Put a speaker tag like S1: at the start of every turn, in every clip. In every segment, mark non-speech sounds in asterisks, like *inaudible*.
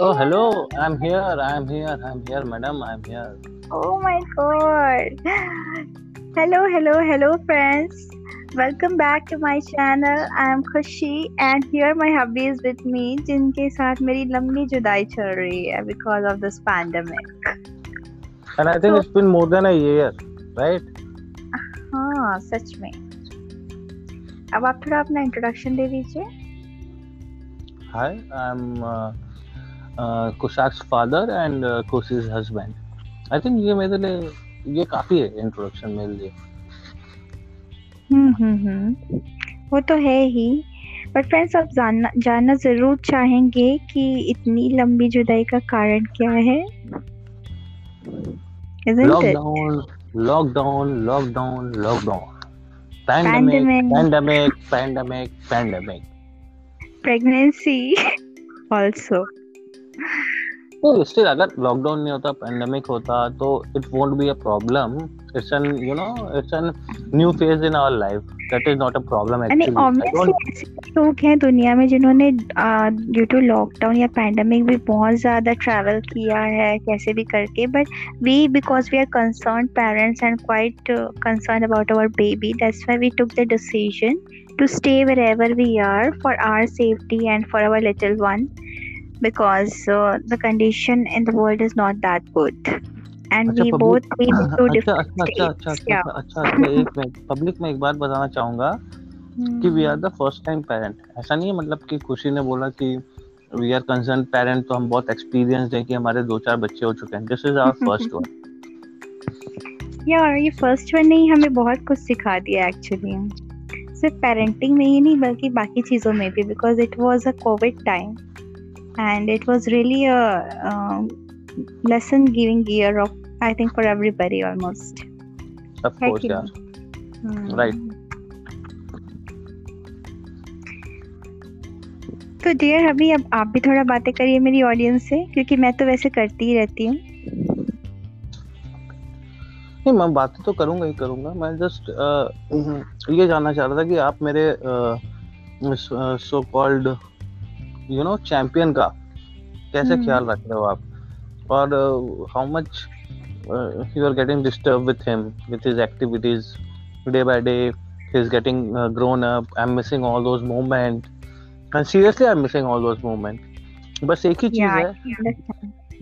S1: Oh, hello. I'm here. I'm here. I'm here, madam. I'm here.
S2: Oh my god. Hello, hello, hello, friends. Welcome back to my channel. I am Khushi and here my hubby is with me जिनके साथ मेरी लंबी जुदाई चल रही है because of this pandemic.
S1: And I think
S2: So-
S1: it's been more than a year, right?
S2: हाँ सच में अब आप थोड़ा अपना इंट्रोडक्शन दे दीजिए
S1: Hi, I'm uh, father and uh, Kushi's husband. I think ये मेरे लिए ये काफ़ी है इंट्रोडक्शन मेरे लिए।
S2: हम्म हम्म हम्म। वो तो है ही। बट फ्रेंड्स आप जानना जानना ज़रूर चाहेंगे कि इतनी लंबी जुदाई का कारण क्या है।
S1: Lockdown lockdown lockdown lockdown
S2: pandemic.
S1: Pandemic pandemic pandemic
S2: pregnancy *laughs* also
S1: तो स्टिल अगर लॉकडाउन नहीं होता पैंडेमिक होता तो it won't be a problem it's an you know it's an new phase in our life
S2: that
S1: is
S2: not a problem लोग हैं दुनिया में जिन्होंने ड्यू टू लॉकडाउन या पैंडेमिक भी बहुत ज़्यादा ट्रैवल किया है कैसे भी करके but we because we are concern parents and quite concern about our baby that's why we took the decision to stay wherever we are for our safety and for our little one. Because uh, the condition in the world is not that good. And
S1: अच्छा,
S2: we
S1: public-
S2: both live in two
S1: अच्छा अच्छा अच्छा अच्छा
S2: states yeah.
S1: अच्छा अच्छा अच्छा एक minute public में एक बात बताना चाहूँगा कि we are the first time parent ऐसा नहीं है मतलब कि खुशी ने बोला कि वी आर कंसर्न पेरेंट तो हम बहुत एक्सपीरियंस है कि हमारे दो चार बच्चे हो चुके हैं. This is our first one
S2: यार ये फ़र्स्ट वन ने ही हमें बहुत कुछ सिखा दिया एक्चुअली सिर्फ़ पेरेंटिंग में ही नहीं बल्कि बाकी चीज़ों में भी because it was a covid time and it was really a lesson giving year of I think for everybody almost
S1: of
S2: है
S1: कोर्स
S2: कि
S1: यार
S2: हम्म।
S1: Right.
S2: तो डियर अभी अब आप भी थोड़ा बातें करिए मेरी ऑडियंस से क्योंकि मैं तो वैसे करती ही रहती हूँ।
S1: नहीं मैं बातें तो करूँगा ही करूँगा। मैं जस्ट ये जानना चाह रहा था कि आप मेरे so called you know champion का कैसे ख्याल रख रहे हो आप? और how much you are getting disturb with him with his activities day by day he is getting grown up I am missing all those moment and seriously I am missing all those moment बस एक ही चीज़ है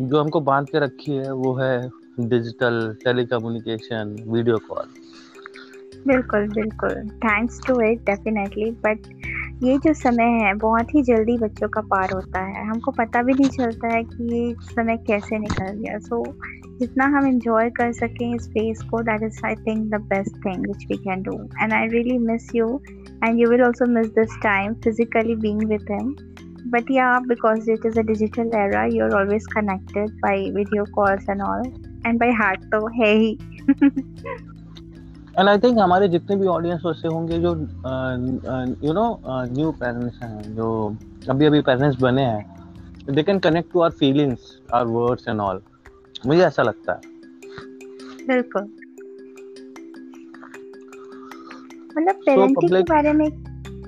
S1: जो हमको बाँध के रखी है वो है डिजिटल टेलीकम्युनिकेशन वीडियो कॉल
S2: बिल्कुल बिल्कुल। Thanks to it definitely but ये जो समय है बहुत ही जल्दी बच्चों का पार होता है। हमको पता भी नहीं चलता है कि ये समय कैसे निकल गया। सो so, जितना हम इंजॉय कर सकें इस फेस को that is I think the best thing which we can do and I really miss you and you will also miss this time physically being with him but या because it is a digital era you are always connected by video calls and all and by heart तो है ही
S1: and I think हमारे जितने भी audience वैसे होंगे जो you no new parents हैं जो अभी अभी पेरेंट्स बने हैं they can connect to our feelings our words and all मुझे ऐसा लगता है।
S2: बिल्कुल। मतलब पेरेंटिंग के
S1: public-
S2: बारे में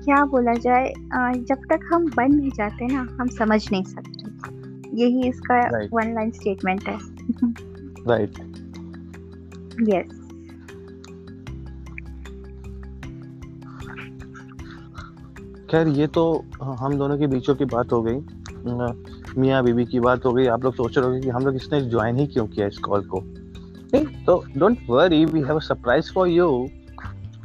S2: क्या बोला जाए जब तक हम बन नहीं जाते ना हम समझ नहीं सकते। यही इसका वन लाइन स्टेटमेंट है। *laughs*
S1: राइट
S2: यस
S1: खैर, ये तो हम दोनों के बीचों की बात हो गई। मियाँ बीबी की बात हो गई। आप लोग सोच रहे होंगे कि हम लोग इसने ज्वाइन ही क्यों किया इस कॉल को? नहीं तो don't worry we have a surprise for you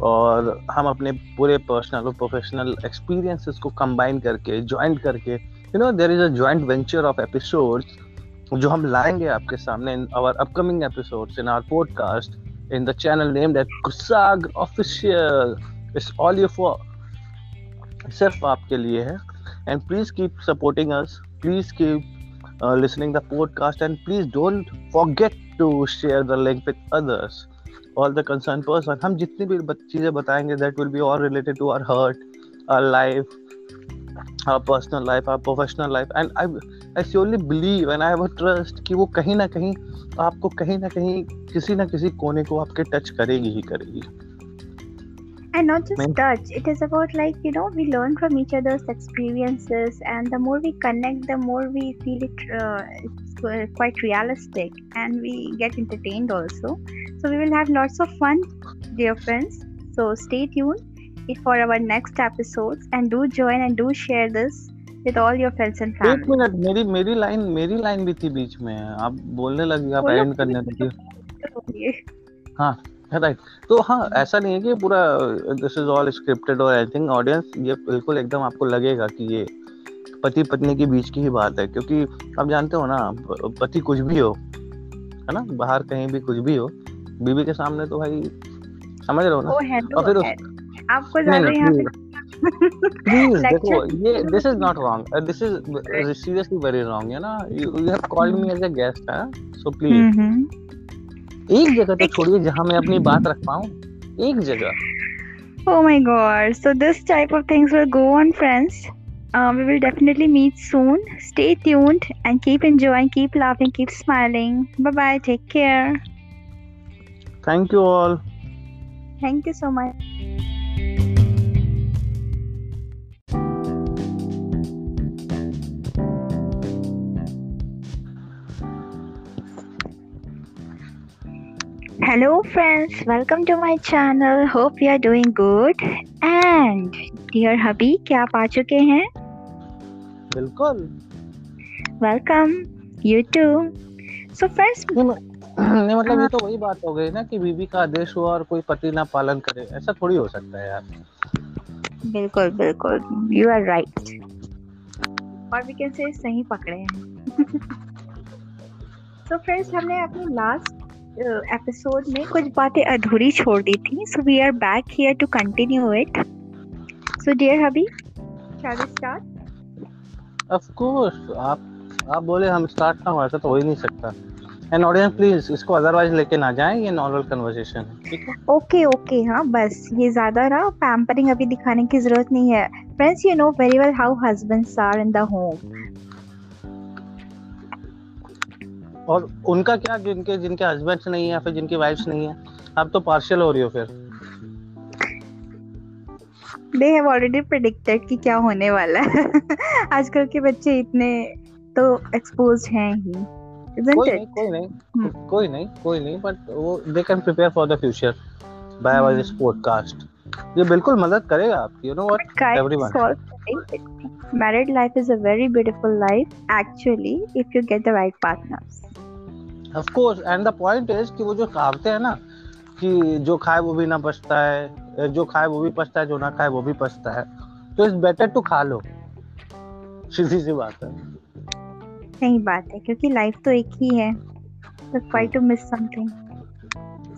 S1: और हम अपने पूरे पर्सनल और प्रोफेशनल एक्सपीरियंसेस को कंबाइन करके ज्वाइंट करके you know there is a joint venture of episodes जो हम लाएँगे आपके सामने in our upcoming episodes in our podcast in the channel named at कुसाग official it's all you for सिर्फ़ आपके लिए है। And please keep supporting us please keep listening the podcast and please don't forget to share the link with others all the concern person हम जितनी भी चीज़ें बताएँगे that will be all related to our heart our life our personal life, our professional life and I i surely believe and I a trust कि वो कहीं ना कहीं आपको कहीं ना कहीं किसी ना किसी कोने को आपके टच करेगी ही करेगी।
S2: and not just
S1: मैं
S2: touch it is about like you know we learn from each other's experiences and the more we connect the more we feel it uh, it's uh, quite realistic and we get entertained also so we will have lots of fun dear friends so stay tuned for our next episodes and do join and do share this with all your friends and
S1: एक
S2: family
S1: minute मेरी मेरी line मेरी line भी थी बीच में आप बोलने लगी आप
S2: बोलो
S1: एंड करने लगी
S2: ये
S1: हाँ राइट तो हाँ ऐसा नहीं है कि पूरा दिस इज़ ऑल स्क्रिप्टेड और एनीथिंग ऑडियंस ये बिल्कुल एकदम आपको लगेगा कि ये पति पत्नी के बीच की ही बात है क्योंकि आप जानते हो ना पति कुछ भी हो है ना? बाहर कहीं भी कुछ भी हो बीवी के सामने तो भाई समझ रहे हो ना? और फिर
S2: आपको ज़्यादा यहाँ
S1: प्लीज़
S2: पे
S1: प्लीज़ देखो ये this is not wrong this is seriously very wrong है ना you have called me as a guest है सो प्लीज़ एक जगह तो छोड़िए जहाँ मैं अपनी बात रख पाऊँ एक जगह
S2: Oh my god. So this type of things will go on friends. Uh, we will definitely meet soon. Stay tuned and keep enjoying, keep laughing, keep smiling. Bye bye. Take care.
S1: Thank you all.
S2: Thank you so much. Hello friends, welcome to my channel. Hope you are doing good. And dear hubby, क्या आप आ चुके हैं?
S1: बिल्कुल
S2: Welcome. You too. So friends,
S1: नहीं *clears throat* मतलब ये तो वही बात हो गई ना कि बीवी का आदेश हुआ और कोई पति ना पालन करे ऐसा थोड़ी हो सकता है यार
S2: बिल्कुल बिल्कुल यू आर राइट और वी कैन से सही पकड़े हैं *laughs* सो फ्रेंड्स हमने अपनी लास्ट एपिसोड में कुछ बातें अधूरी छोड़ दी थी so we are back here to continue it so dear hubby shall we start
S1: of course आप आप बोले हम स्टार्ट ना हो ऐसा तो हो ही नहीं सकता। एंड ऑडियंस प्लीज़ इसको अदरवाइज़ लेके ना जाएँ ये नॉर्मल कन्वर्सेशन है ठीक है?
S2: ओके ओके हाँ बस ये ज़्यादा ना पैम्परिंग अभी दिखाने की ज़रूरत नहीं है। Friends you know very well how husbands are in the home
S1: और उनका क्या जिनके जिनके हस्बैंड्स नहीं है फिर जिनकी वाइफ्स नहीं है? आप तो पार्शियल हो रही हो फिर।
S2: दे हैव ऑलरेडी प्रेडिक्टेड कि क्या होने वाला है। *laughs* आजकल के बच्चे इतने तो एक्सपोज हैं ही isn't
S1: कोई नहीं कोई नहीं
S2: हम्म।
S1: कोई नहीं कोई नहीं बट वो they can prepare for the future by our this podcast ये बिल्कुल मदद करेगा आपकी you
S2: know
S1: what
S2: solve married life is a very beautiful life actually if you get the right partners.
S1: Of course and the point is कि वो जो कहावतें हैं ना कि जो खाए वो भी ना पछता है जो खाए वो भी पछता है जो ना खाए वो भी पछता है। तो इट्स बेटर टू खा लो। सीधी सी बात है।
S2: सही बात है क्योंकि लाइफ तो एक ही है। Try to miss something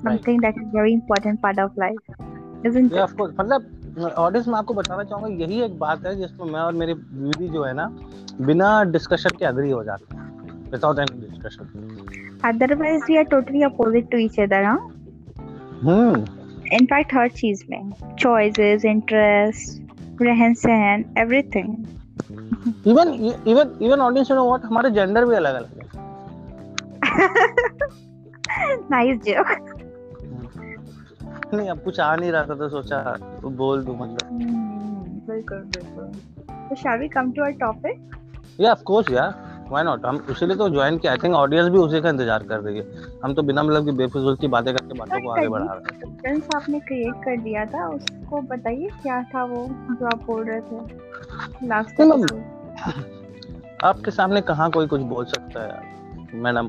S2: something that is very important part of life isn't
S1: ये ऑफ़ कोर्स मतलब ऑडियंस में आपको बताना चाहूँगा यही एक बात है जिसमें मैं और मेरी बीवी जो है ना बिना डिस्कशन के अग्री हो जाते हैं। Without any discussion
S2: otherwise we are totally opposite to each other huh?
S1: Hmm
S2: in fact हर चीज़ में choices interest रहन सहन everything
S1: even even even audience you know what हमारे जेंडर भी अलग अलग है
S2: nice joke
S1: नहीं अब कुछ आ नहीं रहा था तो सोचा तो बोल दूँ मतलब
S2: Hmm, बिल्कुल बिल्कुल तो shall we come to our topic
S1: या ऑफ़ कोर्स यार व्हाई नॉट हम इसीलिए तो ज्वाइन किया। आई थिंक ऑडियंस भी उसी का इंतज़ार कर रही है। हम तो बिना मतलब की बेफिजुल की बातें करके बातों को आगे बढ़ा रहे हैं।
S2: आपने क्रिएट कर दिया था उसको बताइए क्या था वो जो आप बोल रहे थे? लास्ट *laughs*
S1: आपके सामने कहाँ कोई कुछ बोल सकता है मैडम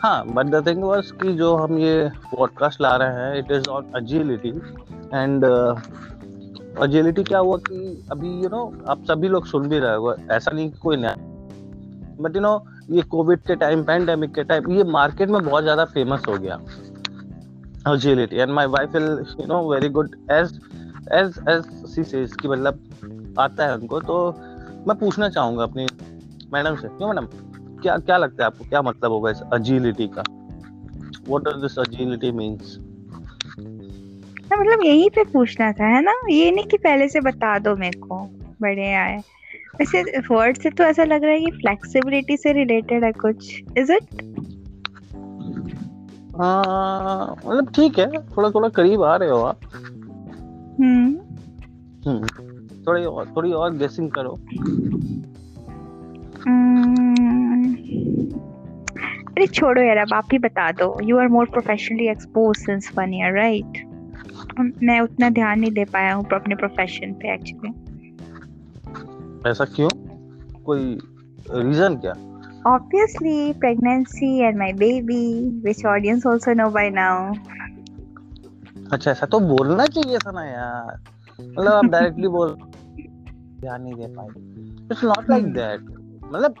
S1: हाँ बट द थिंग वाज कि जो हम ये पॉडकास्ट ला रहे हैं it is on agility and agility क्या हुआ कि अभी यू नो आप सभी लोग सुन भी रहे हो ऐसा नहीं कि कोई नया बट यू नो ये कोविड के टाइम पैंडेमिक के टाइम ये मार्केट में बहुत ज़्यादा फ़ेमस हो गया। agility and my wife will you know very good as as as she says कि मतलब आता है उनको तो मैं पूछना चाहूँगा अपनी मैडम से क्यों मैडम? क्या क्या लगता है आपको क्या मतलब होगा इस agility का? What does this agility means?
S2: हाँ, मतलब यहीं पे पूछना था है ना? ये नहीं कि पहले से बता दो मेरे को बड़े है। वैसे वर्ड से तो ऐसा लग रहा है कि फ्लेक्सिबिलिटी से रिलेटेड है कुछ। इज़ इट
S1: हाँ, मतलब ठीक है थोड़ा थोड़ा करीब आ रहे हो आप।
S2: हम्म।
S1: हम्म थोड़ी और थोड़ी और गेसिंग करो।
S2: हम्म, अरे छोड़ो यार अब आप ही बता दो। You are more professionally expose since one year right मैं उतना ध्यान नहीं दे पाया हूँ अपने प्रोफेशन पे एक्चुअली
S1: ऐसा क्यों? कोई रीजन क्या?
S2: Obviously pregnancy and my baby which audience also know by now.
S1: अच्छा ऐसा तो बोलना चाहिए था ना यार। मतलब आप डायरेक्टली बोल ध्यान नहीं दे पाए इट्स नॉट लाइक। दैट मतलब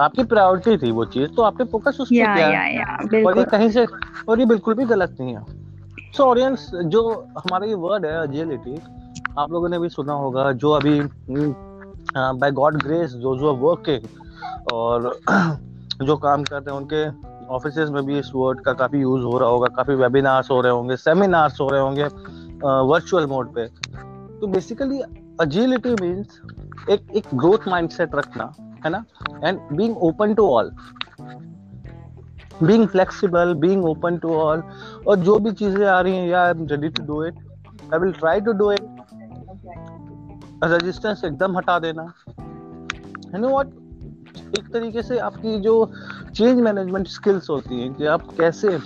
S1: आपकी प्रायोरिटी थी वो चीज़ तो आपने फोकस उस
S2: या
S1: किया। और ये कहीं से और ये बिल्कुल भी गलत नहीं है। सो ऑडियंस जो हमारा ये वर्ड है अजिलिटी आप लोगों ने भी सुना होगा जो अभी बाय गॉड ग्रेस जो जो वर्किंग और *clears throat* जो काम करते हैं, उनके ऑफ़िस में भी इस वर्ड का काफ़ी यूज़ हो रहा होगा, काफ़ी वेबिनार्स हो रहे होंगे सेमिनार्स हो रहे होंगे वर्चुअल मोड पे। तो बेसिकली अजिलिटी मींस एक एक ग्रोथ माइंडसेट रखना, है ना? And being open to all being flexible being open to all और जो भी चीज़ें आ रही हैं या I am ready to do it I will try to do it resistance एकदम हटा देना। यू नो व्हाट एक तरीके से आपकी जो चेंज मैनेजमेंट स्किल्स होती हैं कि आप कैसे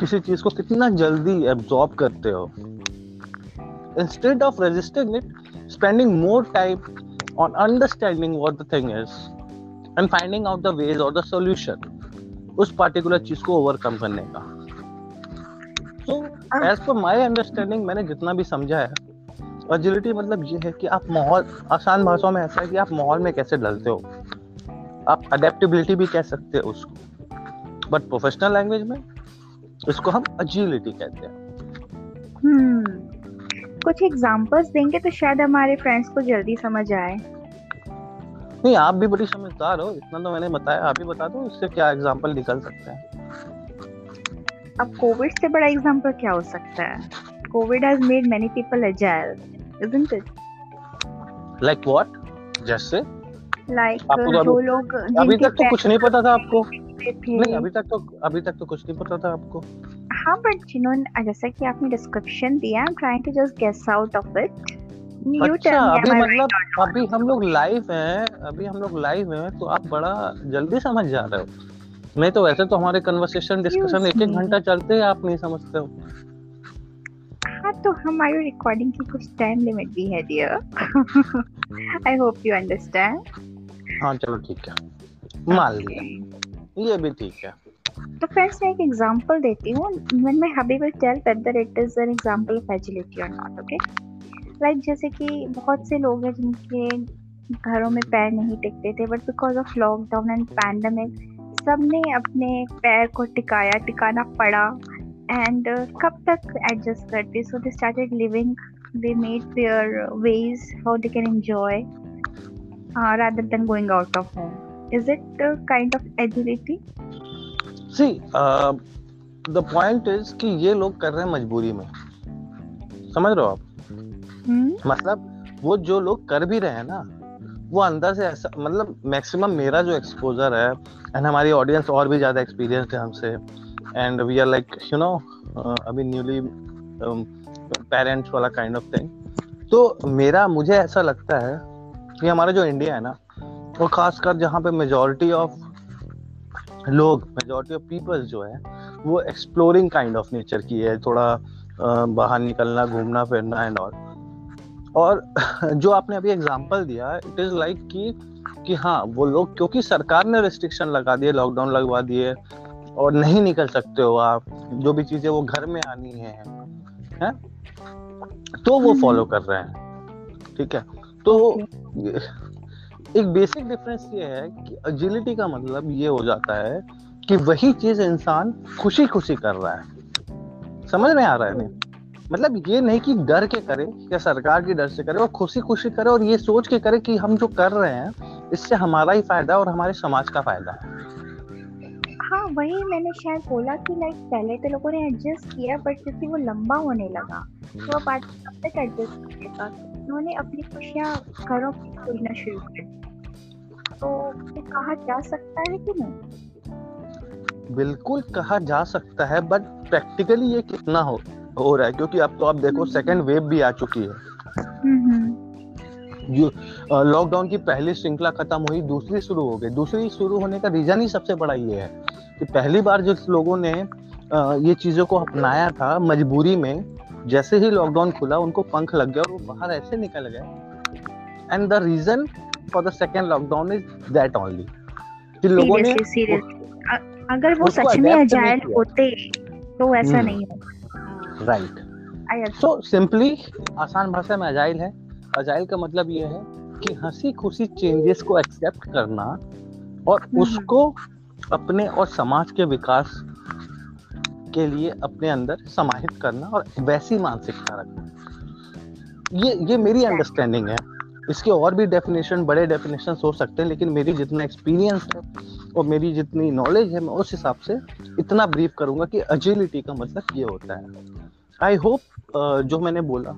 S1: किसी चीज़ को कितना जल्दी एब्जॉर्ब करते हो। Instead of resisting it spending more time on understanding what the thing is and finding out the ways और द सॉल्यूशन उस पर्टिकुलर चीज़ को ओवरकम करने का। तो एज पर माय अंडरस्टैंडिंग मैंने जितना भी समझा है अजिलिटी मतलब ये है कि आप माहौल आसान भाषाओं में ऐसा है कि आप माहौल में कैसे ढलते हो। आप अडेप्टेबिलिटी भी कह सकते हो उसको। बट प्रोफेशनल लैंग्वेज में इसको हम अजिलिटी कहते हैं।
S2: हम्म कुछ एग्जांपल्स देंगे तो शायद हमारे फ्रेंड्स को जल्दी समझ आए।
S1: नहीं आप भी बड़ी समझदार हो इतना तो मैंने बताया आप ही बता दो इससे क्या एग्जांपल निकल सकते हैं।
S2: अब कोविड से बड़ा एग्जांपल क्या हो सकता है? Covid has made many people agile isn't it?
S1: Like what जैसे?
S2: लाइक
S1: आपको तो
S2: जो लोग
S1: अभी तक तो कुछ नहीं पता था आपको। नहीं अभी तक तो अभी तक तो कुछ नहीं पता था आपको।
S2: हाँ बट जिन्होंने जैसा कि आपने डिस्क्रिप्शन दिया I am trying to just guess out of it
S1: अच्छा अभी मतलब अभी हम लोग लाइव हैं अभी हम लोग लाइव हैं तो आप बड़ा जल्दी समझ जा रहे हो। नहीं तो वैसे तो हमारे कन्वर्सेशन डिस्कशन एक एक घंटा चलते हैं आप नहीं समझते हाँ।
S2: तो हमारी रिकॉर्डिंग की कुछ टाइम लिमिट भी है dear I hope you understand
S1: हाँ चलो ठीक है। मान लिया। ये भी ठीक है।
S2: तो फ्रेंड्स मैं एक एग्जांपल देती हूँ। When my hubby will tell whether it is an example of agility or not okay? Like जैसे कि बहुत से लोग हैं जिनके घरों में पैर नहीं टिकते थे but because of lockdown and pandemic सबने अपने पैर को टिकाया टिकाना पड़ा। एंड कब तक एडजस्ट करते? So they started living they made their ways how they can enjoy rather than going out of home. Is it a kind of agility?
S1: The point is कि ये लोग कर रहे हैं मजबूरी में। समझ रहे हो आप?
S2: Hmm?
S1: मतलब वो जो लोग कर भी रहे हैं ना वो अंदर से ऐसा मतलब मैक्सिमम मेरा जो एक्सपोजर है एंड हमारी ऑडियंस और भी ज़्यादा एक्सपीरियंस है हमसे and we are like you know अभी न्यूली पेरेंट्स वाला काइंड ऑफ़ थिंग तो मेरा, मुझे ऐसा लगता है कि हमारा जो इंडिया है ना वो खासकर जहाँ पे मेजोरिटी ऑफ़ लोग मेजोरिटी ऑफ़ पीपल्स जो है, वो एक्सप्लोरिंग काइंड ऑफ़ नेचर की है, थोड़ा बाहर निकलना, घूमना, फिरना एंड ऑल और जो आपने अभी एग्जांपल दिया इट इज़ लाइक कि कि हाँ वो लोग, क्योंकि सरकार ने रिस्ट्रिक्शन लगा दिए लॉकडाउन लगवा दिए और नहीं निकल सकते हो आप। जो भी चीज़ें वो घर में आनी है हैं? तो वो
S2: हम्म।
S1: फॉलो कर रहे हैं ठीक है? तो एक बेसिक डिफरेंस ये है कि अजिलिटी का मतलब ये हो जाता है कि वही चीज़ इंसान खुशी खुशी कर रहा है। समझ में आ रहा है? नहीं मतलब ये नहीं कि डर के करे या सरकार की डर से करे और खुशी खुशी करे और ये सोच के करे कि हम जो कर रहे हैं इससे हमारा ही फ़ायदा और हमारे समाज का फ़ायदा है।
S2: हाँ वही मैंने शायद बोला कि लाइक पहले तो लोगों ने एडजस्ट किया बट क्योंकि वो लंबा होने लगा। तो अब आज कब तक एडजस्ट करेगा उन्होंने अपनी खुशियाँ घरों में खोजना शुरू कर तो कहा जा सकता है कि नहीं?
S1: बिल्कुल कहा जा सकता है बट प्रैक्टिकली ये कितना हो हो रहा है? क्योंकि अब तो आप देखो सेकेंड वेव भी आ चुकी है।
S2: हम्म, हम्म,
S1: जो लॉकडाउन की पहली श्रृंखला खत्म हुई दूसरी शुरू हो गई। दूसरी शुरू होने का रीजन ही सबसे बड़ा ये है। कि पहली बार जिस लोगों ने ये चीज़ों को अपनाया था मजबूरी में जैसे ही लॉकडाउन खुला उनको पंख लग गया और वो बाहर ऐसे निकल गए। And the reason for the second lockdown is that only कि लोगों ने
S2: अगर वो सच में अजाइल होते तो ऐसा
S1: हम्म।
S2: नहीं होता।
S1: राइट सो सिंपली आसान भाषा में अजाइल है। अजाइल का मतलब ये है कि हँसी खुशी चेंजेस को एक्सेप्ट करना और
S2: हम्म।
S1: उसको अपने और समाज के विकास के लिए अपने अंदर समाहित करना और वैसी मानसिकता रखना। ये ये मेरी अंडरस्टैंडिंग है। इसके और भी डेफिनेशन बड़े डेफिनेशन हो सकते हैं लेकिन मेरी जितना एक्सपीरियंस है और मेरी जितनी नॉलेज है मैं उस हिसाब से इतना ब्रीफ करूँगा कि अजिलिटी का मतलब ये होता है। आई होप जो मैंने बोला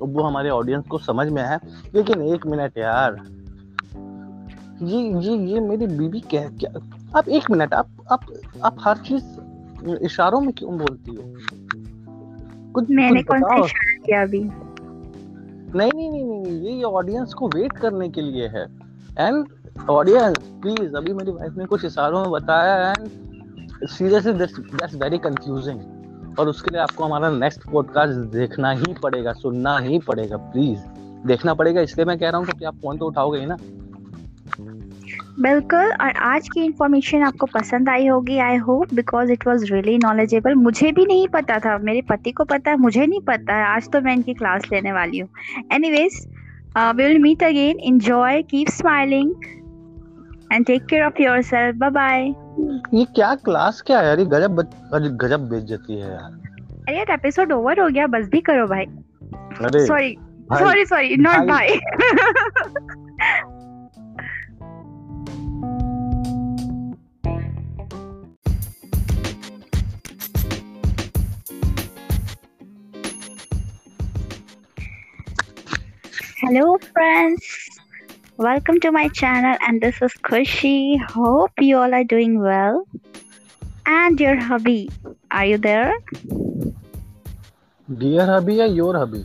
S1: वो हमारे ऑडियंस को समझ में आया। लेकिन एक मिनट यार। ये ये ये मेरी बीवी क्या क्या आप एक मिनट आप आप आप हर चीज़ इशारों में क्यों बोलती हो? कुछ
S2: मैंने
S1: कुछ
S2: कौन सा इशारा किया अभी?
S1: नहीं नहीं नहीं नहीं नहीं, ये ऑडियंस को वेट करने के लिए है। एंड ऑडियंस प्लीज़ अभी मेरी वाइफ ने कुछ इशारों में बताया and seriously that's very confusing और उसके लिए आपको हमारा नेक्स्ट पॉडकास्ट देखना ही पड़ेगा सुनना ही पड़ेगा प्लीज़ देखना पड़ेगा इसलिए मैं कह रहा हूँ क्योंकि आप फ़ोन तो उठाओगे ही ना।
S2: बिल्कुल और आज की इंफॉर्मेशन आपको पसंद आई होगी I hope because it was really knowledgeable मुझे भी नहीं पता था मेरे पति को पता है मुझे नहीं पता है आज तो मैं इनकी क्लास लेने वाली हूँ। Anyways we will meet again enjoy keep smiling and take care of yourself bye bye
S1: ये क्या क्लास क्या है यार? ये गजब बच- गजब बेइज्जती है यार।
S2: अरे यार एपिसोड ओवर हो गया बस भी करो भाई। सॉरी सॉरी सॉरी नॉट
S1: भाई। *laughs*
S2: Hello friends, welcome to my channel and this is Kushi. Hope you all are doing well. And your hubby, are you there?
S1: Dear hubby या योर हबी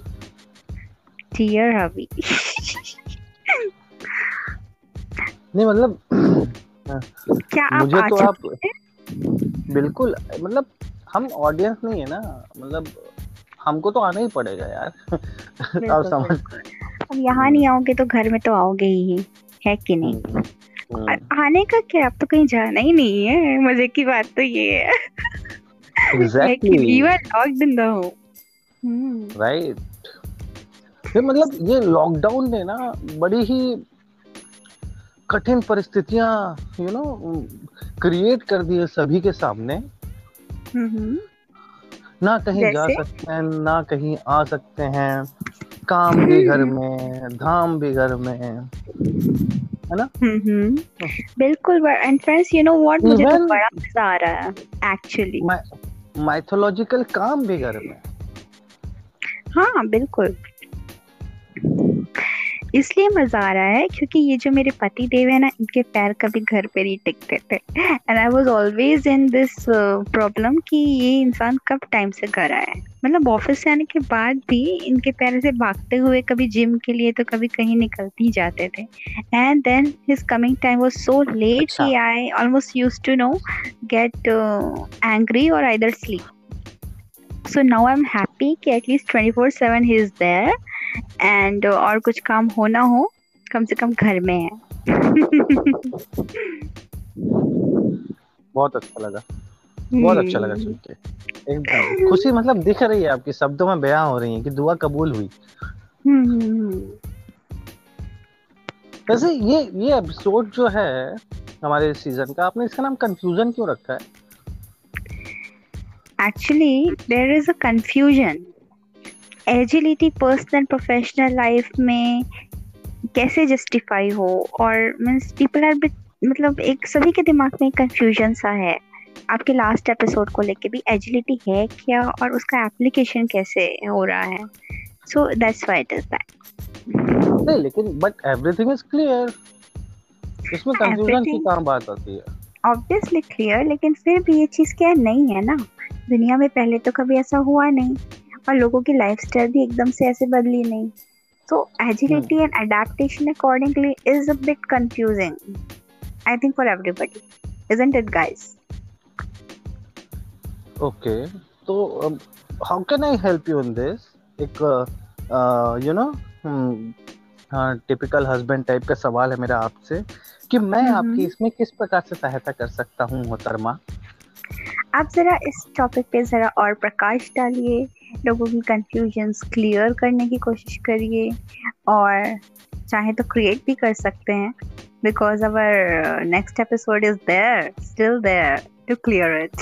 S2: Dear hubby. *laughs*
S1: नहीं मतलब *clears throat*
S2: क्या आप
S1: मुझे
S2: आ
S1: तो आप
S2: सकते
S1: बिल्कुल मतलब हम ऑडियंस नहीं है ना मतलब हमको तो आना ही पड़ेगा यार आप *laughs*
S2: बिल्कुल,
S1: समझ
S2: अब यहाँ नहीं आओगे तो घर में तो आओगे ही है कि नहीं?
S1: हम्म,
S2: और आने का क्या? अब तो कहीं जाना ही नहीं है मज़े की बात तो ये है।
S1: Exactly
S2: you are locked in the home
S1: right फिर मतलब ये लॉकडाउन ने ना बड़ी ही कठिन परिस्थितियाँ यू नो क्रिएट कर दी है सभी के सामने। ना कहीं जा सकते हैं ना कहीं आ सकते हैं। काम भी घर में धाम भी घर में है ना?
S2: बिल्कुल and friends you know what मुझे तो बड़ा मज़ा आ रहा है एक्चुअली
S1: माइथोलॉजिकल काम भी घर में।
S2: हाँ बिल्कुल। इसलिए मज़ा आ रहा है क्योंकि ये जो मेरे पति देव है ना इनके पैर कभी घर पे नहीं टिकते थे। And I was always in this problem कि ये इंसान कब टाइम से घर आए मतलब ऑफ़िस से आने के बाद भी इनके पैर से भागते हुए कभी जिम के लिए तो कभी कहीं निकलते ही जाते थे। And then his coming time was so
S1: late.
S2: कि I almost use to no get angry और either sleep so now I am happy कि at least twenty four seven he is there and और कुछ काम होना हो कम से कम घर में है।
S1: बहुत अच्छा लगा। बहुत अच्छा लगा सुन के एकदम। खुशी मतलब दिख रही है आपके शब्दों में बयां हो रही है कि दुआ कबूल हुई।
S2: हम्म,
S1: वैसे ये ये एपिसोड जो है हमारे सीज़न का आपने इसका नाम कंफ्यूजन क्यों रखा है?
S2: Actually there is a confusion agility personal professional life में कैसे जस्टिफाई हो? और मीन्स पीपल आर मतलब एक सभी के दिमाग में कंफ्यूजन सा है। आपके लास्ट एपिसोड को लेके भी एजिलिटी है क्या? और उसका एप्लीकेशन कैसे हो रहा है? So that's why it is that
S1: नहीं लेकिन बट एवरीथिंग इज़ क्लियर इसमें कंफ्यूजन की
S2: Everything-
S1: कहाँ बात आती है?
S2: ऑब्वियसली क्लियर लेकिन फिर भी ये चीज़ क्या नहीं है ना? दुनिया में पहले तो कभी ऐसा हुआ नहीं। और लोगों की लाइफस्टाइल भी एकदम से ऐसे बदली नहीं agility and adaptation accordingly is a bit confusing i think for everybody isn't it guys
S1: okay so um, how can i help you in this एक you know typical husband type का सवाल है मेरा आपसे कि मैं
S2: हम्म।
S1: आपकी इसमें किस प्रकार से सहायता कर सकता हूँ मोहतरमा
S2: आप जरा इस टॉपिक पे जरा और प्रकाश डालिए लोगों की कंफ्यूजन्स क्लियर करने की कोशिश करिए और चाहे तो क्रिएट भी कर सकते हैं because our next episode is there still there to clear it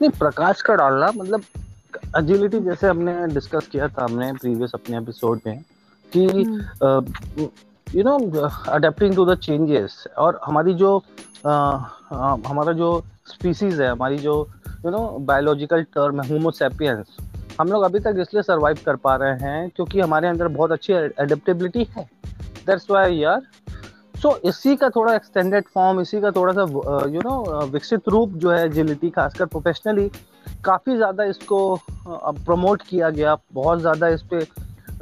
S1: नहीं प्रकाश का डालना मतलब एजिलिटी जैसे हमने डिस्कस किया था हमने प्रीवियस अपने एपिसोड में कि you know adapting to the changes और हमारी जो हमारा जो स्पीसीज है, हमारी जो यू नो बायोलॉजिकल टर्म है होमोसेपियंस हम लोग अभी तक इसलिए सर्वाइव कर पा रहे हैं क्योंकि हमारे अंदर बहुत अच्छी एडेप्टेबिलिटी है। दैट्स वाई यार सो इसी का थोड़ा एक्सटेंडेड फॉर्म इसी का थोड़ा सा यू नो विकसित रूप जो है एजिलिटी खासकर प्रोफेशनली काफ़ी ज़्यादा इसको प्रमोट किया गया, बहुत ज़्यादा इस पे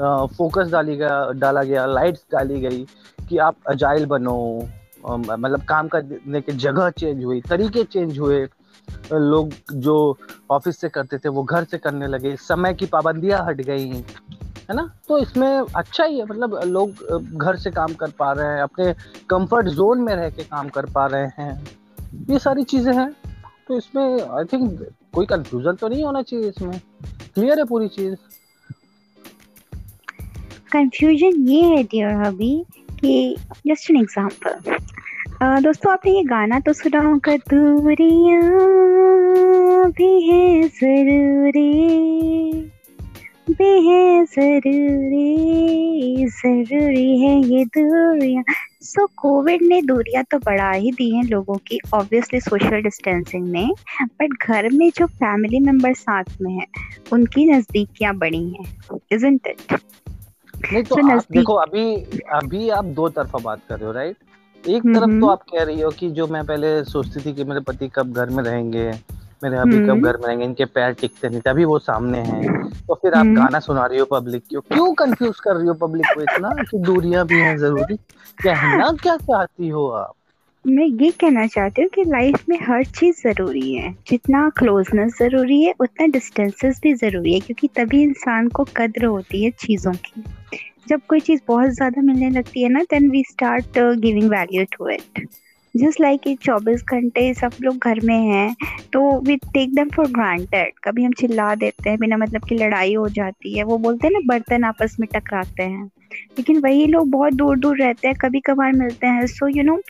S1: फोकस डाली गया, डाला गया लाइट्स डाली गई कि आप अजाइल बनो मतलब काम करने की जगह चेंज हुई, तरीके चेंज हुए। लोग जो ऑफ़िस से करते थे, वो घर से करने लगे। समय की पाबंदियाँ हट गई है ना? तो इसमें अच्छा ही है मतलब लोग घर से काम कर पा रहे हैं, अपने कंफर्ट जोन में रह के काम कर पा रहे हैं। ये सारी चीज़ें हैं। तो इसमें आई थिंक कोई कंफ्यूजन तो नहीं होना चाहिए इसमें। क्लियर है पूरी चीज़?
S2: कंफ्यूजन ये है डियर हबी कि जस्ट एन एग्जांपल दोस्तों, आपने ये गाना तो सुना होगा, दूरियाँ भी है ज़रूरी। भी है ज़रूरी ज़रूरी है ये दूरियाँ। सो कोविड ने दूरियाँ तो बढ़ा ही दी हैं लोगों की ऑब्वियसली सोशल डिस्टेंसिंग ने। बट घर में जो फैमिली मेंबर साथ में है, उनकी नज़दीकियाँ बढ़ी हैं इट
S1: नहीं तो so, आप देखो अभी अभी आप दो तरफा बात कर रहे हो राइट एक तरफ़ तो आप कह रही हो कि जो मैं पहले सोचती थी कि मेरे पति कब घर में रहेंगे मेरे अभी कब घर में रहेंगे इनके पैर टिकते नहीं अभी वो सामने हैं। तो फिर आप गाना सुना रही हो पब्लिक को क्यों कंफ्यूज कर रही हो पब्लिक को इतना कि दूरियाँ भी हैं ज़रूरी? कहना क्या चाहती हो आप?
S2: मैं ये कहना चाहती हूँ कि लाइफ में हर चीज़ ज़रूरी है। जितना क्लोजनेस ज़रूरी है, उतना डिस्टेंसेस भी ज़रूरी है, क्योंकि तभी इंसान को कद्र होती है चीज़ों की। जब कोई चीज़ बहुत ज़्यादा मिलने लगती है ना then we start giving value to it just like कि चौबीस घंटे सब लोग घर में हैं तो we take them for granted कभी हम चिल्ला देते हैं बिना मतलब की लड़ाई हो जाती है, वो बोलते हैं ना, बर्तन आपस में टकराते हैं। लेकिन वही लोग बहुत दूर दूर रहते हैं कभी कभार मिलते हैं। So you know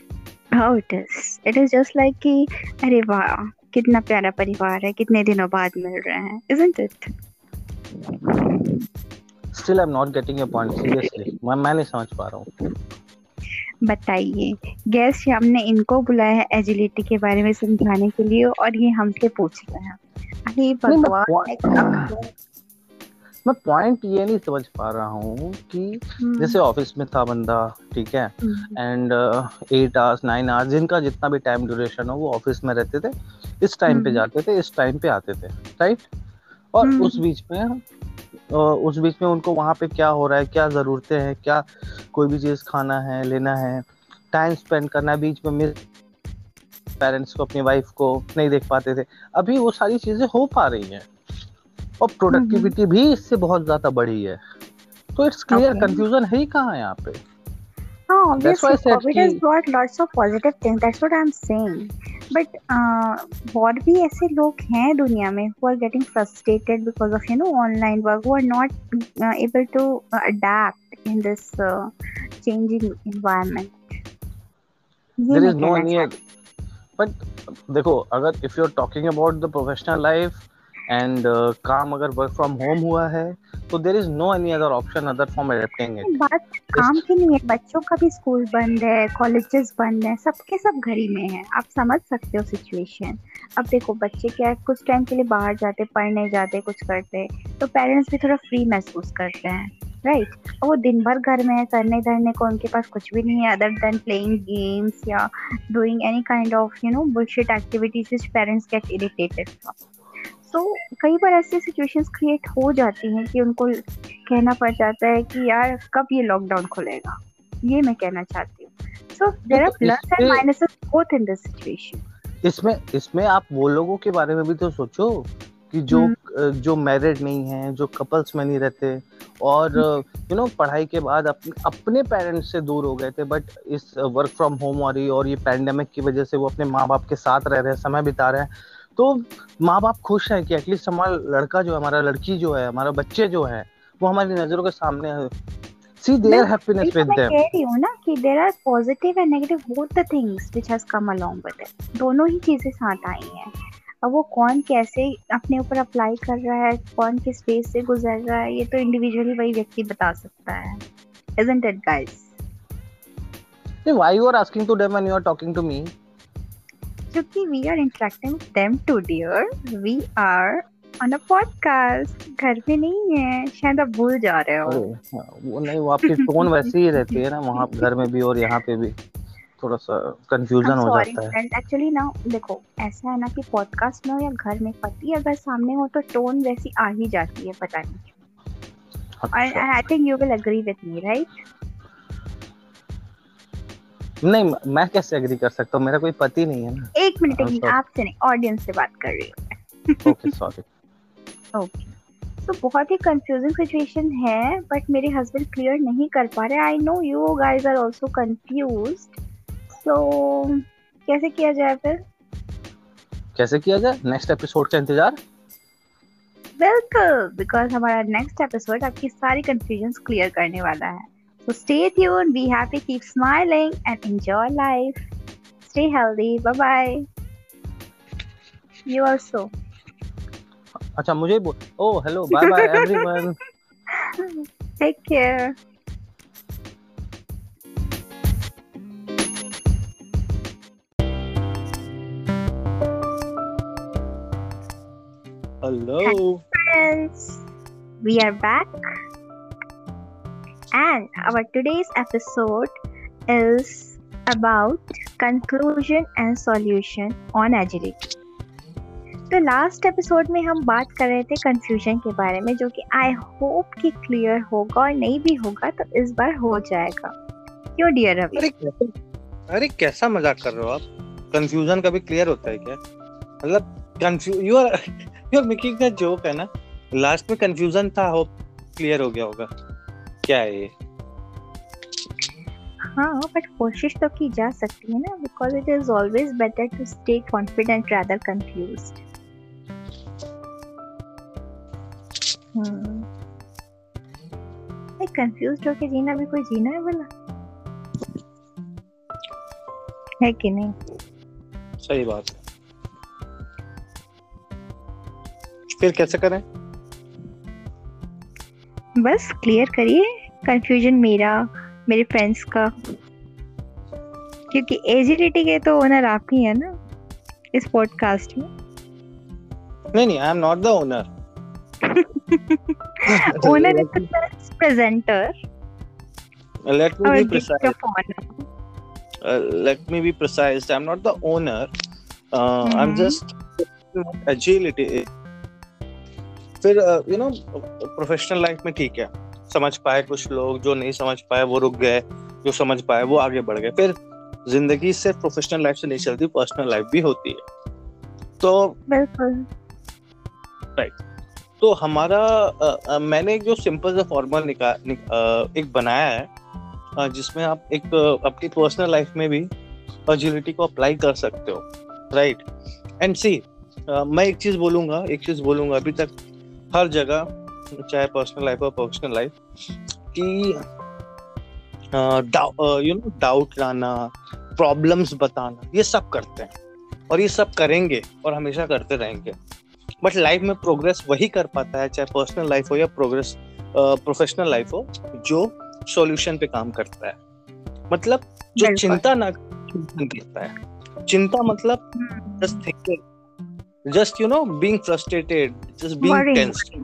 S2: how it is it is just like कि अरे वाह कितना प्यारा परिवार है कितने दिनों बाद मिल रहे हैं isn't it
S1: still I am not getting your point seriously मैं मैं नहीं समझ पा रहा हूँ।
S2: बताइए गैस हमने इनको बुलाया है एजिलिटी के बारे में समझाने के लिए और ये हमसे पूछ रहे हैं। अरे भगवान
S1: मैं पॉइंट ये नहीं समझ पा रहा हूँ कि जैसे ऑफ़िस में था बंदा ठीक है? And eight hours nine hours जिनका जितना भी टाइम ड्यूरेशन हो वो ऑफ़िस में रहते थे इस टाइम पे जाते थे इस टाइम पे आते थे राइट और उस बीच में उस बीच में उनको वहाँ पे क्या हो रहा है क्या ज़रूरतें हैं क्या कोई भी चीज़ खाना है लेना है टाइम स्पेंड करना बीच में मिस पेरेंट्स को अपनी वाइफ को नहीं देख पाते थे। अभी वो सारी चीज़ें हो पा रही हैं। और प्रोडक्टिविटी भी इससे बहुत ज़्यादा बढ़ी है तो इट्स क्लियर कंफ्यूजन है ही कहाँ यहाँ पे
S2: Oh, obviously, COVID has brought lots of positive things. That's what I'm saying. But uh, और भी ऐसे लोग हैं दुनिया में who are getting frustrated because of you know online work who are not uh, able to uh, adapt in this uh, changing environment.
S1: There is no any. But देखो अगर if you're talking about the professional life and uh, काम अगर work from home हुआ है तो there is no any other option other from adapting it
S2: बात काम की नहीं है बच्चों का भी स्कूल बंद है कॉलेजेस बंद है सबके सब घर ही में है। आप समझ सकते हो सिचुएशन अब देखो बच्चे क्या है कुछ टाइम के लिए बाहर जाते पढ़ने जाते कुछ करते तो पेरेंट्स भी थोड़ा फ्री महसूस करते हैं राइट right? और वो दिन भर घर में है करने धरने को उनके पास कुछ भी नहीं है अदर देन प्लेइंग गेम्स या doing any kind of you know bullshit activities which parents get irritated from तो कई बार ऐसी सिचुएशंस क्रिएट हो जाती हैं कि उनको कहना पड़ जाता है कि यार कब ये लॉकडाउन खुलेगा? ये मैं कहना चाहती हूँ। So there are plus and minuses both in this situation
S1: इसमें इसमें आप वो लोगों के बारे में भी तो सोचो कि जो हम्म। जो मैरिड नहीं है जो कपल्स में नहीं रहते और यू नो पढ़ाई के बाद अपने अपने पेरेंट्स से दूर हो गए थे बट इस वर्क फ्रॉम होम और और ये पैंडेमिक की वजह से वो अपने माँ बाप के साथ रह रहे हैं समय बिता रहे हैं। तो माँ बाप खुश हैं कि एटलीस्ट हमारा लड़का जो है हमारा लड़की जो है हमारा बच्चे जो है वो हमारी नज़रों के सामने है see their happiness with them
S2: कह रही हूँ ना कि there are positive and negative both the things which has come along with it दोनों ही चीज़ें साथ आई हैं अब वो कौन कैसे अपने ऊपर अप्लाई कर रहा है कौन किस फ़ेज़ से गुजर रहा है ये तो इंडिविजुअली वही व्यक्ति बता सकता है isn't it guys
S1: why you are asking to them when you are talking to me
S2: क्योंकि are interacting with them too dear. We are on a podcast. घर में नहीं है। शायद आप भूल जा रहे हो।
S1: हाँ, वो नहीं वो आपकी टोन वैसी ही रहती है ना वहाँ घर में भी और यहाँ पे भी। थोड़ा सा कंफ्यूजन हो जाता है।
S2: एक्चुअली ना देखो ऐसा है ना कि पॉडकास्ट में हो या घर में पति अगर सामने हो तो टोन वैसी आ ही जाती है पता नहीं I think you will agree with me right
S1: नहीं मैं कैसे एग्री कर सकता हूँ? मेरा कोई पति नहीं है ना।
S2: एक मिनट आपसे नहीं ऑडियंस से बात कर रही
S1: हूँ ओके सॉरी
S2: ओके तो बहुत ही कंफ्यूजिंग सिचुएशन है बट मेरे हस्बैंड क्लियर नहीं कर पा रहे। I know you guys are also confused so कैसे किया जाए फिर?
S1: कैसे किया जाए? नेक्स्ट एपिसोड का इंतज़ार?
S2: बिल्कुल बिकॉज़ हमारा नेक्स्ट एपिसोड आपकी सारी कंफ्यूजन क्लियर करने वाला है। So stay tuned, be happy, keep smiling, and enjoy life. Stay healthy. Bye bye. You also.
S1: अच्छा मुझे ओ hello bye bye everyone
S2: take care
S1: Hello.
S2: friends. We are back. And our today's episode is about conclusion and solution on agility. तो last episode में हम बात कर रहे थे confusion के बारे में, जो कि आई होप कि क्लियर होगा और नहीं भी होगा तो इस बार हो जाएगा। क्यों डियर रवि
S1: अरे अरे कैसा मज़ाक कर रहे हो आप? कंफ्यूजन कभी क्लियर होता है क्या? मतलब you are you are making a joke है ना? लास्ट में कंफ्यूजन था होप क्लियर हो गया होगा। क्या है ये?
S2: हाँ बट कोशिश तो की जा सकती है ना because it is always better to stay confident rather confused hmm confuse होके जीना भी कोई जीना है बोला है कि नहीं?
S1: सही बात है। फिर कैसे करें?
S2: बस क्लियर करिए। कंफ्यूजन मेरा मेरे फ्रेंड्स का। क्योंकि एजिडिटी के तो ओनर आप ही है ना इस पॉडकास्ट में।
S1: नहीं नहीं I am not the owner
S2: owner is the presenter
S1: let me be precise let me be precise I am not the owner I am just agility फिर यू नो प्रोफेशनल लाइफ में ठीक है। समझ पाए कुछ लोग जो नहीं समझ पाए वो रुक गए। जो समझ पाए वो आगे बढ़ गए। फिर ज़िंदगी सिर्फ़ प्रोफेशनल लाइफ से नहीं चलती पर्सनल लाइफ भी होती है। तो
S2: बिल्कुल।
S1: राइट तो हमारा आ, आ, मैंने एक जो सिंपल सा फॉर्मूला निक, एक बनाया है जिसमें आप एक अपनी पर्सनल लाइफ में भी अजिलिटी को अप्लाई कर सकते हो। राइट एंड सी मैं एक चीज़ बोलूँगा एक चीज़ बोलूँगा अभी तक हर जगह चाहे पर्सनल लाइफ हो प्रोफेशनल लाइफ कि यू नो डाउट लाना प्रॉब्लम्स बताना ये सब करते हैं। और ये सब करेंगे और हमेशा करते रहेंगे। बट लाइफ में प्रोग्रेस वही कर पाता है चाहे पर्सनल लाइफ हो या प्रोग्रेस प्रोफेशनल लाइफ हो जो सॉल्यूशन पे काम करता है। मतलब जो चिंता ना करता है। चिंता मतलब just thinking just you know being frustrated just being tensed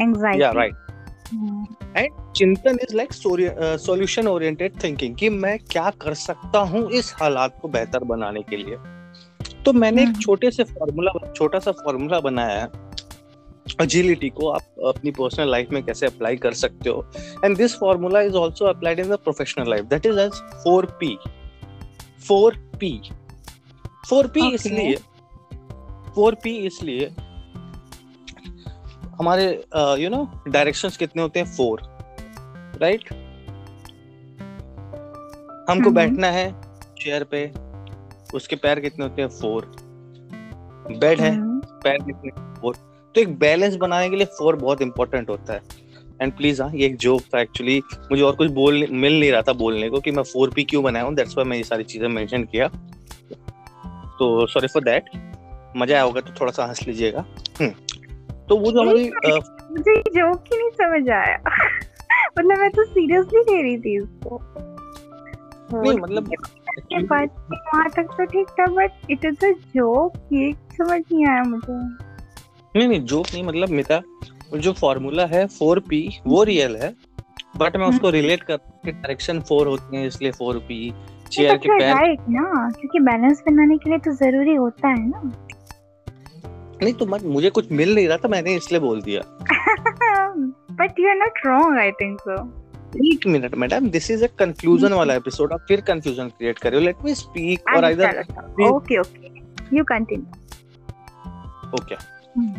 S2: anxiety
S1: या राइट एंड चिंतन is like solution oriented thinking कि मैं क्या कर सकता हूँ इस हालात को बेहतर बनाने के लिए। तो मैंने एक हम्म। छोटे से फॉर्मूला छोटा सा फॉर्मूला बनाया है। Agility को आप अपनी पर्सनल लाइफ में कैसे अप्लाई कर सकते हो। And this formula is also applied in the professional life that is as 4p 4p 4p
S2: Okay.
S1: इसलिए 4p इसलिए हमारे यू नो डायरेक्शंस कितने होते हैं? फोर राइट हमको
S2: हम्म।
S1: बैठना है चेयर पे उसके पैर कितने होते हैं? फोर बेड है
S2: हम्म,
S1: पैर कितने फोर तो एक बैलेंस बनाने के लिए फोर बहुत इंपॉर्टेंट होता है। एंड प्लीज़ हाँ ये एक जोक था एक्चुअली मुझे और कुछ बोल मिल नहीं रहा था बोलने को कि मैं फोर पी क्यों बनाया हूँ दैट्स वाई मैं ये सारी चीज़ें मेंशन किया। तो सॉरी फॉर दैट मज़ा आया होगा तो थोड़ा सा हंस लीजिएगा। हम्म, तो वो जो हमारी
S2: मुझे जोक ही नहीं समझ आया। *laughs* मतलब मैं तो सीरियसली ले रही थी इसको।
S1: नहीं मतलब
S2: के वहाँ तक तो ठीक था but it is a joke ये समझ नहीं आया मुझे।
S1: नहीं नहीं जोक नहीं मतलब मिता जो फॉर्मूला है फोर पी वो रियल है बट मैं उसको रिलेट कर डायरेक्शन फोर होती है इसलिए फोर पी चेयर के पैर
S2: ना क्योंकि बैलेंस बनाने के लिए तो ज़रूरी होता है ना।
S1: नहीं तो मत मुझे कुछ मिल नहीं रहा था मैंने इसलिए बोल दिया।
S2: But you are not wrong I think so
S1: एक minute madam this is a conclusion वाला एपिसोड आप फिर कंफ्यूजन क्रिएट कर रहे हो। लेट मी स्पीक और either
S2: okay okay you continue
S1: okay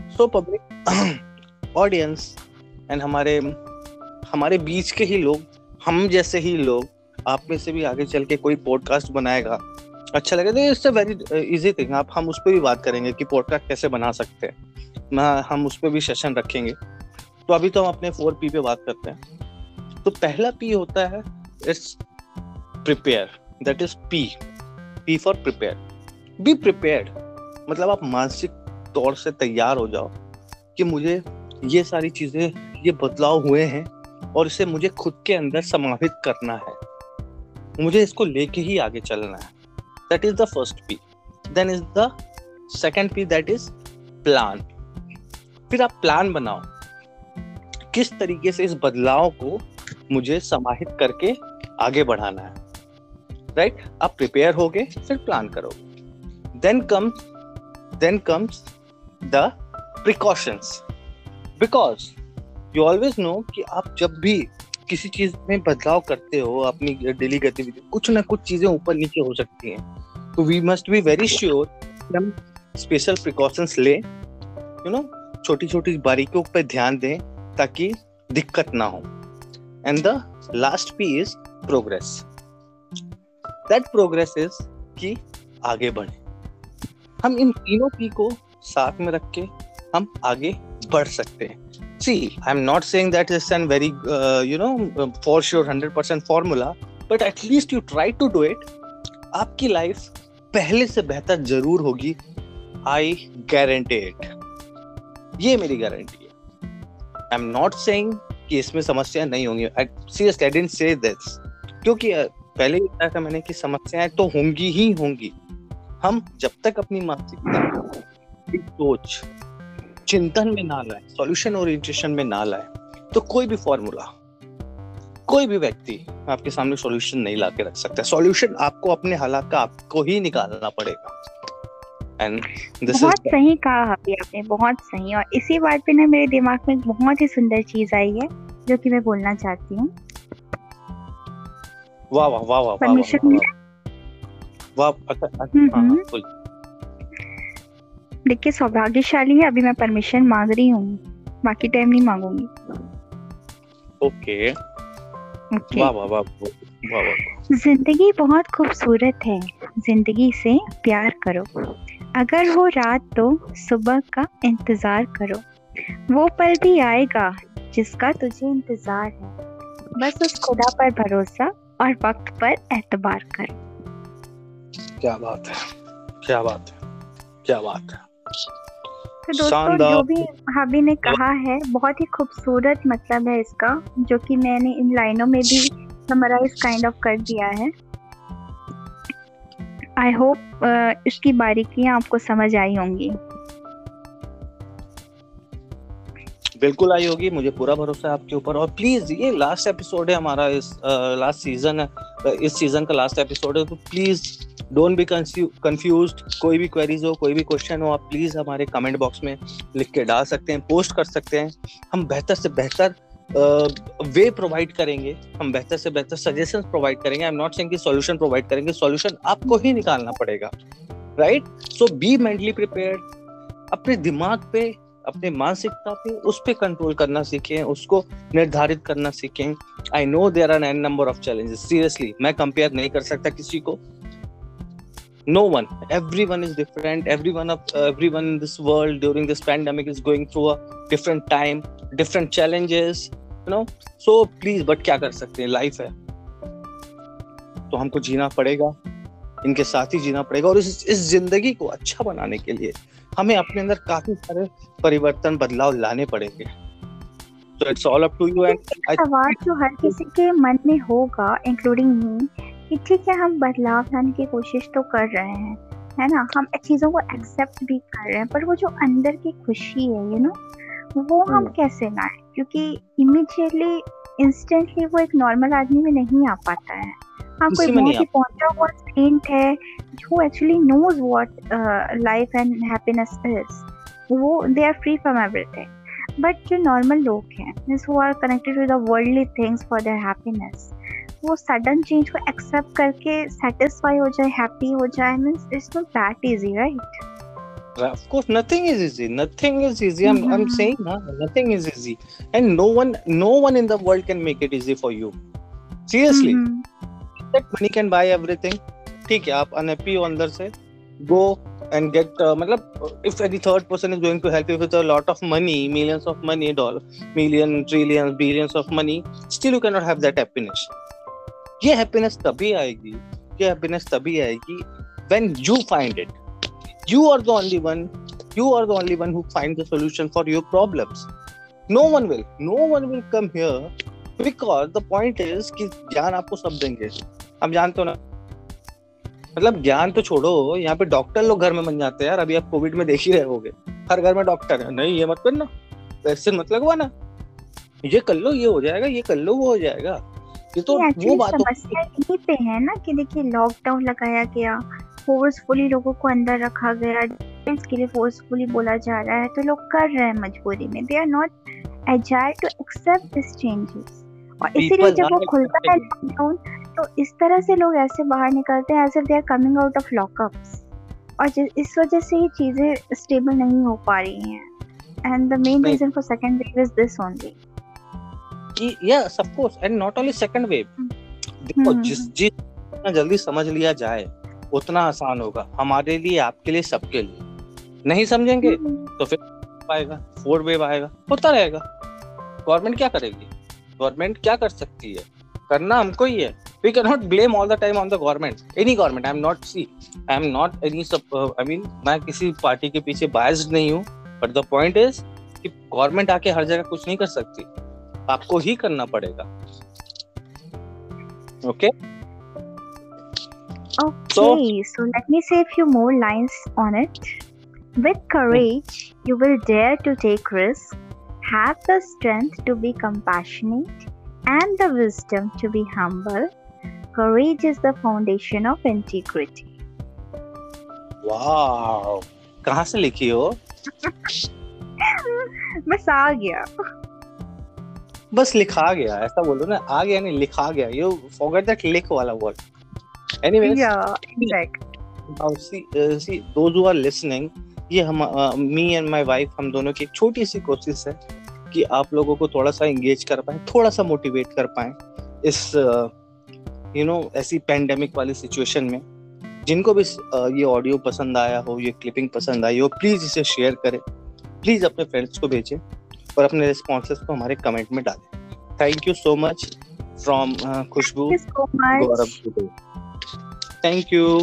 S1: so public audience and हमारे हमारे बीच के ही लोग हम जैसे ही लोग आप में से भी आगे चल के कोई पॉडकास्ट बनाएगा अच्छा लगे अ वेरी इजी थिंग आप, हम उस पर भी बात करेंगे कि पॉडकास्ट कैसे बना सकते हैं। हम उस पर भी सेशन रखेंगे। तो अभी तो हम अपने फोर पी पे बात करते हैं। तो पहला पी होता है it's prepare that is P P for prepare be prepared मतलब आप मानसिक तौर से तैयार हो जाओ कि मुझे ये सारी चीज़ें, ये बदलाव हुए हैं और इसे मुझे खुद के अंदर समाहित करना है। मुझे इसको लेके ही आगे चलना है। That is the first P then is the second P that is plan फिर आप प्लान बनाओ। किस तरीके से इस बदलाव को मुझे समाहित करके आगे बढ़ाना है? Right right? आप प्रिपेयर हो गए फिर प्लान करो then comes then comes the precautions because you always know कि आप जब भी किसी चीज़ में बदलाव करते हो, अपनी डेली गतिविधि, कुछ ना कुछ चीज़ें ऊपर नीचे हो सकती हैं। तो we must be very sure हम स्पेशल प्रिकॉशंस लें यू नो छोटी छोटी बारीकियों पर ध्यान दें ताकि दिक्कत ना हो। And the last P is progress that progress is कि आगे बढ़े। हम इन तीनों पी को साथ में रख के हम आगे बढ़ सकते हैं। See i'm not saying that it's an very uh, you know for sure 100% formula but at least you try to do it. आपकी लाइफ पहले से बेहतर ज़रूर होगी आई गारंटी इट ये मेरी गारंटी है। आई एम नॉट सेइंग कि इसमें समस्याएँ नहीं होंगी। Seriously I didn't say this क्योंकि पहले ही बताया था मैंने कि समस्याएँ तो होंगी ही होंगी। हम जब तक अपनी मानसिकता सोच, चिंतन में ना लाए सॉल्यूशन ओरिएंटेशन में ना लाए तो कोई भी फॉर्मूला कोई भी व्यक्ति आपके सामने सॉल्यूशन नहीं ला के रख सकता। सॉल्यूशन आपको अपने हालात का आपको ही निकालना पड़ेगा। एंड दिस
S2: बहुत
S1: इज़
S2: सही कहा अभी आपने बहुत सही। और इसी बात पे ना मेरे दिमाग में एक बहुत ही सुंदर चीज़ आई है जो कि मैं बोलना चाहती हूँ।
S1: वाह वाह वाह वाह
S2: परमिशन
S1: वाह वाह। अच्छा, अच्छा,
S2: हम्म,
S1: हाँ, हाँ,
S2: हम्म। देखिए सौभाग्यशाली है अभी मैं परमिशन मांग रही हूँ। बाकी टाइम नहीं मांगूँगी।
S1: ओके
S2: ओके
S1: वाह वाह वाह वाह वाह।
S2: ज़िंदगी बहुत खूबसूरत है। ज़िंदगी से प्यार करो। अगर हो रात तो सुबह का इंतज़ार करो। वो पल भी आएगा जिसका तुझे इंतज़ार है। बस उस खुदा पर भरोसा और वक्त पर एतबार कर।
S1: क्या बात है। क्या बात है। क्या बात है।
S2: तो दोस्तों। जो भी हाबी ने कहा है बहुत ही खूबसूरत मतलब है इसका जो कि मैंने इन लाइनों में भी समराइज काइंड ऑफ़ कर दिया है। आई होप इसकी बारीकियाँ आपको समझ आई होंगी।
S1: बिल्कुल आई होगी मुझे पूरा भरोसा है आपके ऊपर। और प्लीज़ ये लास्ट एपिसोड है हमारा इस लास्ट सीज़न है इस सीज़न का लास्ट एपिसोड है तो प्लीज़ डोंट बी कंफ्यूज कोई भी क्वेरीज हो, कोई भी क्वेश्चन हो, आप प्लीज़ हमारे कमेंट बॉक्स में लिख के डाल सकते हैं पोस्ट कर सकते हैं। हम बेहतर से बेहतर वे प्रोवाइड करेंगे। हम बेहतर से बेहतर सजेशन प्रोवाइड करेंगे। आई एम नॉट सेइंग कि सॉल्यूशन प्रोवाइड करेंगे। सॉल्यूशन आपको ही निकालना पड़ेगा। Right so be mentally prepared अपने दिमाग पे, अपने मानसिकता पे, उस पे कंट्रोल करना सीखें, उसको निर्धारित करना सीखें। I know there are an number of challenges seriously मैं कंपेयर नहीं कर सकता किसी को। No one everyone is different everyone of uh, everyone in this world during this pandemic is going through a different time different challenges you know so please but क्या कर सकते हैं लाइफ है तो हमको जीना पड़ेगा इनके साथ ही जीना पड़ेगा और इस इस ज़िंदगी को अच्छा बनाने के लिए हमें अपने अंदर काफ़ी सारे परिवर्तन बदलाव लाने पड़ेंगे तो it's all up to you and
S2: सवाल जो हर किसी के मन में होगा इंक्लूडिंग मी कि ठीक है हम बदलाव लाने की कोशिश तो कर रहे हैं है ना? हम चीज़ों को एक्सेप्ट भी कर रहे हैं पर वो जो अंदर की खुशी है यू नो वो हम कैसे लाए? क्योंकि इमिजिएटली इंस्टेंटली वो एक नॉर्मल आदमी में नहीं आ पाता है। हाँ कोई बहुत ही पहुँचा हुआ सेंट है uh, जो actually knows what life and happiness is वो they are free from everything but जो नॉर्मल लोग हैं means who are connected with the worldly things for their happiness वो सडन चेंज को एक्सेप्ट करके सेटिस्फाई हो जाए हैप्पी हो जाए means it's not that easy right
S1: of course nothing is easy nothing is easy i'm, mm-hmm. I'm saying huh? nothing is easy and no one no one in the world can make it easy for you seriously mm-hmm. that money can buy everything ठीक है आप unhappy हो अंदर से go and get मतलब if any third person is going to help you with a lot of money millions of money dollar million trillions billions of money still you can not have that happiness ये happiness तभी आएगी, ये happiness तभी आएगी when you find it you are the only one, you are the only one who find the solution for your problems. No one will, no one will come here because the point is कि ज्ञान आपको सब देंगे। हम जानते हो ना? मतलब ज्ञान तो छोड़ो, यहाँ पे डॉक्टर लोग घर में बन जाते हैं यार, अभी आप कोविड में देख ही रहे होगे। हर घर में डॉक्टर है। नहीं, ये मत करना। वैक्सीन मत लगवाना। ये कर लो, ये हो जाएगा, ये कर लो, वो हो जाएगा। ये तो वो बात
S2: समस्या यही पे है ना कि देखिए लॉकडाउन लगाया गया फोर्सफुली लोगों को अंदर रखा गया के लिए फोर्सफुली बोला जा रहा है तो लोग कर रहे हैं मजबूरी में। They are not agile to accept this changes और इसीलिए जब वो खुलता है लॉकडाउन तो इस तरह से लोग ऐसे बाहर निकलते हैं as if they are coming out of lockups और इस वजह से ये चीज़ें स्टेबल नहीं हो पा रही हैं। And the main reason for second wave is this
S1: only of course and not only second wave देखो हम्म। जिस जिस जितना जल्दी समझ लिया जाए उतना आसान होगा। हमारे लिए आपके लिए सबके लिए। नहीं समझेंगे हम्म। तो फिर आएगा फोर्थ वेव आएगा होता रहेगा। गवर्नमेंट क्या करेगी? गवर्नमेंट क्या कर सकती है? करना हमको ही है। We cannot blame all the time on the government. Any government i'm not see i'm not any uh, i mean मैं किसी पार्टी के पीछे biased नहीं हूँ बट द पॉइंट इज़ कि गवर्नमेंट आके हर जगह कुछ नहीं कर सकती। आपको ही करना पड़ेगा। Okay?
S2: So so let me say few more lines on it with courage you will dare to take risk have the strength to be compassionate and the wisdom to be humble courage is the foundation of integrity
S1: wow कहाँ से लिखी हो? *laughs*
S2: बस आ गया।
S1: बस लिखा गया ऐसा बोलो ना आ गया नहीं लिखा गया यू फॉरगेट दैट लिख वाला
S2: word exactly
S1: now see uh, see those who are listening ये हम मी एंड माय वाइफ हम दोनों की एक छोटी सी कोशिश है कि आप लोगों को थोड़ा सा एंगेज कर पाए थोड़ा सा मोटिवेट कर पाए इस uh, यू नो ऐसी पैंडेमिक वाली सिचुएशन में। जिनको भी ये ऑडियो पसंद आया हो ये क्लिपिंग पसंद आई हो प्लीज़ इसे शेयर करें। प्लीज़ अपने फ्रेंड्स को भेजें। और अपने रिस्पॉन्सेज को हमारे कमेंट में डालें thank you so much from Khushboo Gaurav thank you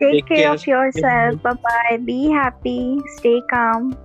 S2: Take, Take care, care of yourself. Bye bye. Be happy. Stay calm.